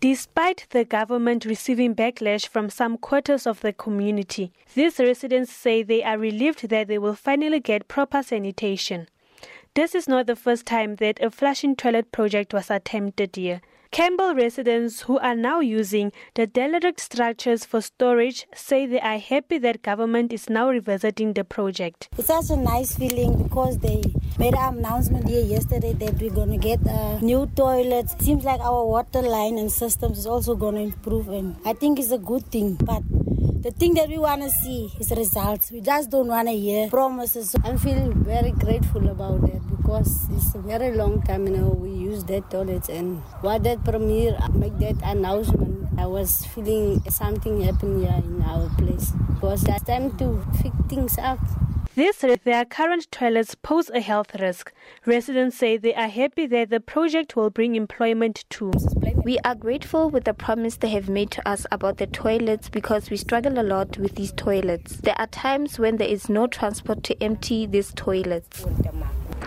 Despite the government receiving backlash from some quarters of the community, these residents say they are relieved that they will finally get proper sanitation. This is not the first time that a flushing toilet project was attempted here. Campbell residents who are now using the derelict structures for storage say they are happy that government is now revisiting the project. It's such a nice feeling because they made an announcement here yesterday that we're going to get uh, new toilets. Seems like our water line and systems is also going to improve and I think it's a good thing. But the thing that we want to see is results. We just don't want to hear promises. I'm feeling very grateful about that because it's a very long time you know we use that toilet. and what that premier make that announcement I was feeling something happen here in our place because it's time to fix things up. This, their current toilets pose a health risk. Residents say they are happy that the project will bring employment too. We are grateful with the promise they have made to us about the toilets because we struggle a lot with these toilets. There are times when there is no transport to empty these toilets.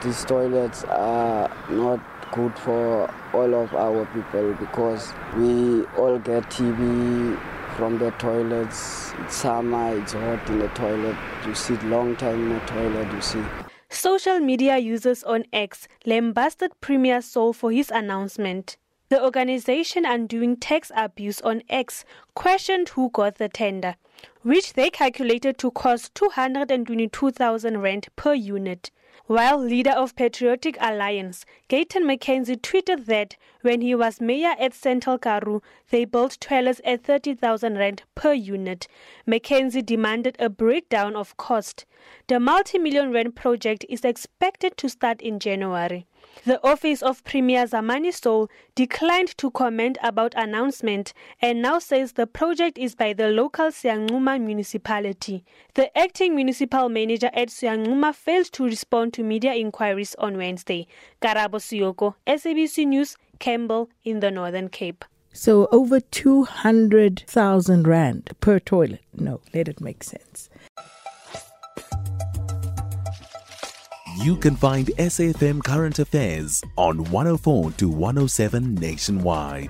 These toilets are not good for all of our people because we all get TB from the toilets. It's summer, it's hot in the toilet. You sit long time in the toilet, you see. Social media users on X lambasted Premier Saul for his announcement. The organization Undoing Tax Abuse on X questioned who got the tender, which they calculated to cost 222,000 rand per unit. While leader of Patriotic Alliance, Gayton McKenzie tweeted that when he was mayor at Central Karoo, they built toilets at 30,000 rand per unit. McKenzie demanded a breakdown of cost. The multi-million rand project is expected to start in January. The office of Premier Zamani Saul declined to comment about announcement and now says the project is by the local Siyancuma municipality. The acting municipal manager at Siyancuma failed to respond to media inquiries on Wednesday. Karabo Siyoko, SABC News, Campbell in the Northern Cape. So over 200,000 rand per toilet. No, let it make sense. You can find SAFM Current Affairs on 104 to 107 nationwide.